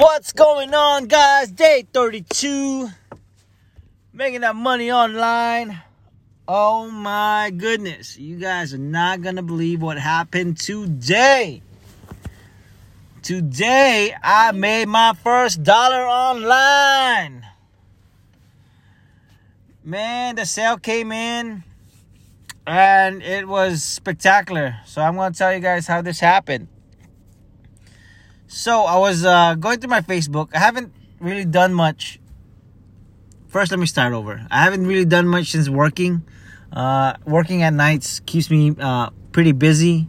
What's going on, guys? Day 32. Making that money online. Oh my goodness. You guys are not going to believe what happened today. Today, I made my first dollar online. Man, the sale came in and it was spectacular. So, I'm going to tell you guys how this happened. So I was uh, going through my Facebook. I haven't really done much. First, let me start over. I haven't really done much since working. Uh, working at nights keeps me uh, pretty busy,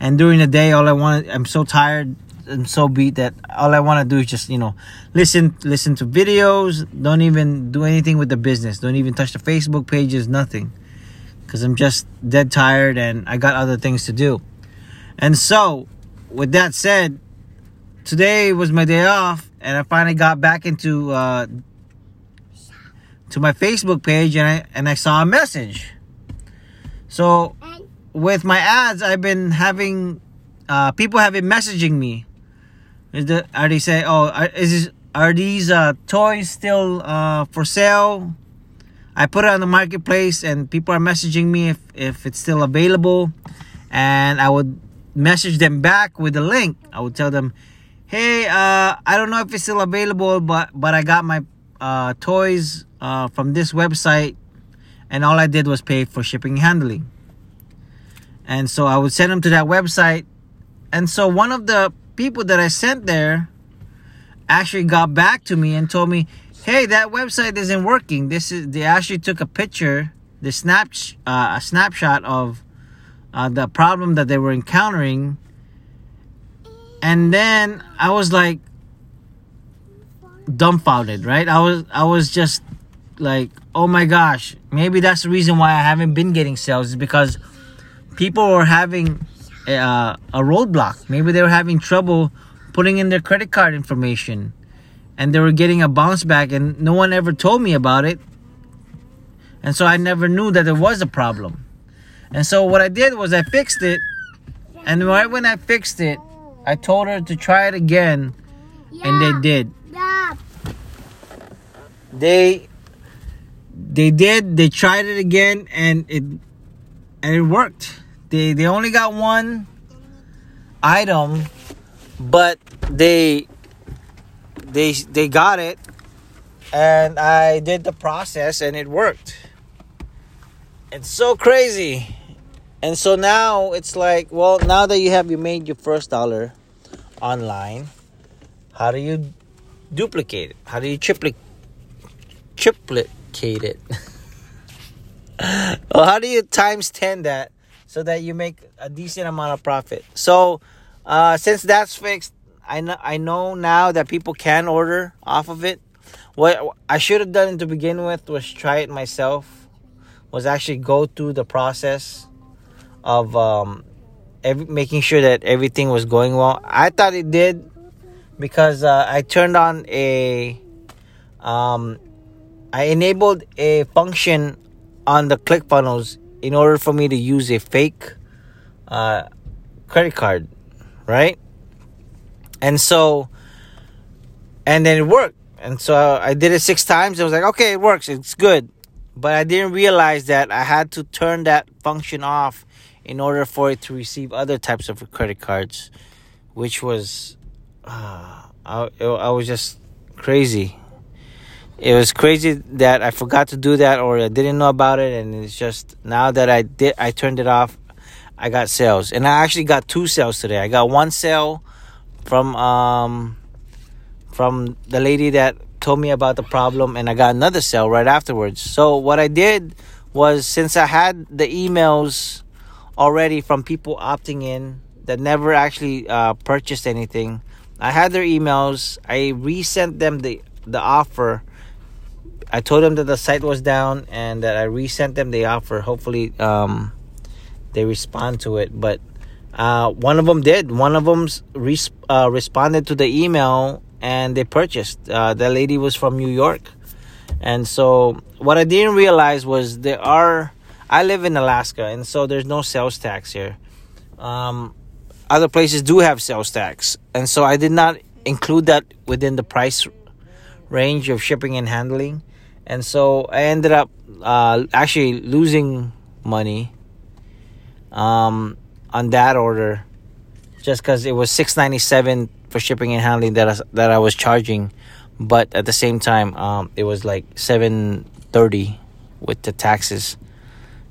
and during the day, all I want I'm so tired and so beat that all I want to do is just you know listen listen to videos. Don't even do anything with the business. Don't even touch the Facebook pages. Nothing, because I'm just dead tired and I got other things to do. And so, with that said, today was my day off, and I finally got back into uh, to my Facebook page, and I and I saw a message. So with my ads, I've been having uh, people have been messaging me. Is the are they say, oh, are, is this, are these uh, toys still uh, for sale? I put it on the marketplace, and people are messaging me if if it's still available, and I would message them back with a link. I would tell them, hey, uh, I don't know if it's still available, but but I got my uh, toys uh, from this website, and all I did was pay for shipping and handling. And so I would send them to that website, and so one of the people that I sent there actually got back to me and told me, "Hey, that website isn't working. This is." They actually took a picture, the snap, uh, a snapshot of uh, the problem that they were encountering and then I was like dumbfounded, right? I was I was just like, oh my gosh, maybe that's the reason why I haven't been getting sales is because people were having uh, a roadblock. Maybe they were having trouble putting in their credit card information, and they were getting a bounce back, and no one ever told me about it, and so I never knew that there was a problem. And so what I did was I fixed it, and right when I fixed it, I told her to try it again, yeah. and they did. Yeah. They they did. They tried it again, and it and it worked. They they only got one item, but they they they got it, and I did the process, and it worked. It's so crazy. And so now it's like, well, now that you have you made your first dollar, online, how do you duplicate it? How do you triplicate triplicate it? well, how do you times 10 that so that you make a decent amount of profit? So, uh, since that's fixed, I know, I know now that people can order off of it. What I should have done to begin with was try it myself. Was actually go through the process of um, every, making sure that everything was going well. I thought it did because uh, I turned on a, um, I enabled a function on the ClickFunnels in order for me to use a fake uh, credit card, right? And so, and then it worked. And so I did it six times. I was like, okay, it works. It's good. But I didn't realize that I had to turn that function off in order for it to receive other types of credit cards, which was, uh, I, I was just crazy. It was crazy that I forgot to do that or I didn't know about it, and it's just now that I did, I turned it off. I got sales, and I actually got two sales today. I got one sale from um from the lady that told me about the problem, and I got another sale right afterwards. So what I did was since I had the emails already from people opting in that never actually uh, purchased anything. I had their emails. I resent them the the offer. I told them that the site was down and that I resent them the offer. Hopefully, um, they respond to it. But uh, one of them did. One of them res- uh, responded to the email and they purchased. Uh, the lady was from New York, and so what I didn't realize was there are I live in Alaska, and so there's no sales tax here. Um, other places do have sales tax, and so I did not include that within the price range of shipping and handling. And so I ended up uh, actually losing money um, on that order just because it was 697 for shipping and handling that I, that I was charging but at the same time um, it was like 730 with the taxes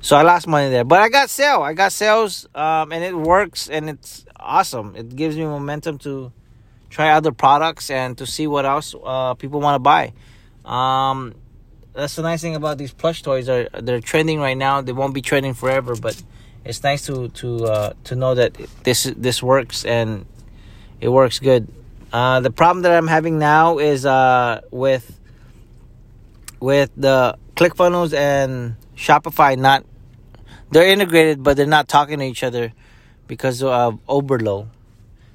so I lost money there. But I got sale. I got sales um, and it works and it's awesome. It gives me momentum to try other products and to see what else uh, people want to buy. Um, that's the nice thing about these plush toys are they're trending right now. They won't be trending forever but it's nice to to uh, to know that this this works and it works good. Uh, the problem that I'm having now is uh, with with the ClickFunnels and Shopify not they're integrated but they're not talking to each other because of Oberlo.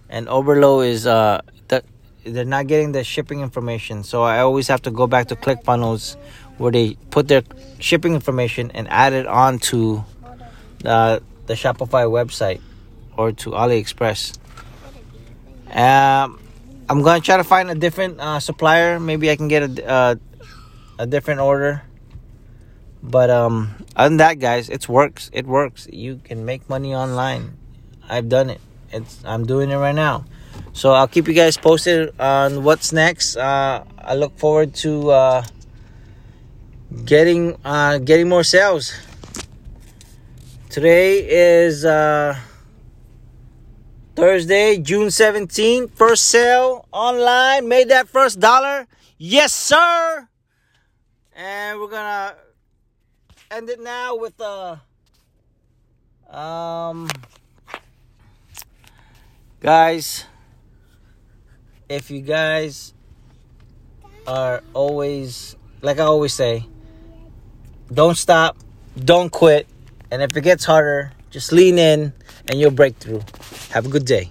And Oberlo is uh that they're not getting the shipping information. So I always have to go back to ClickFunnels where they put their shipping information and add it onto uh, the Shopify website or to AliExpress. Um, I'm gonna try to find a different uh, supplier. Maybe I can get a uh, a different order. But um, other than that, guys, it works. It works. You can make money online. I've done it. It's I'm doing it right now. So I'll keep you guys posted on what's next. Uh, I look forward to uh, getting uh, getting more sales. Today is uh, Thursday, June 17th. First sale online. Made that first dollar. Yes, sir. And we're gonna end it now with uh, um guys if you guys are always like I always say don't stop don't quit and if it gets harder just lean in and you'll break through. Have a good day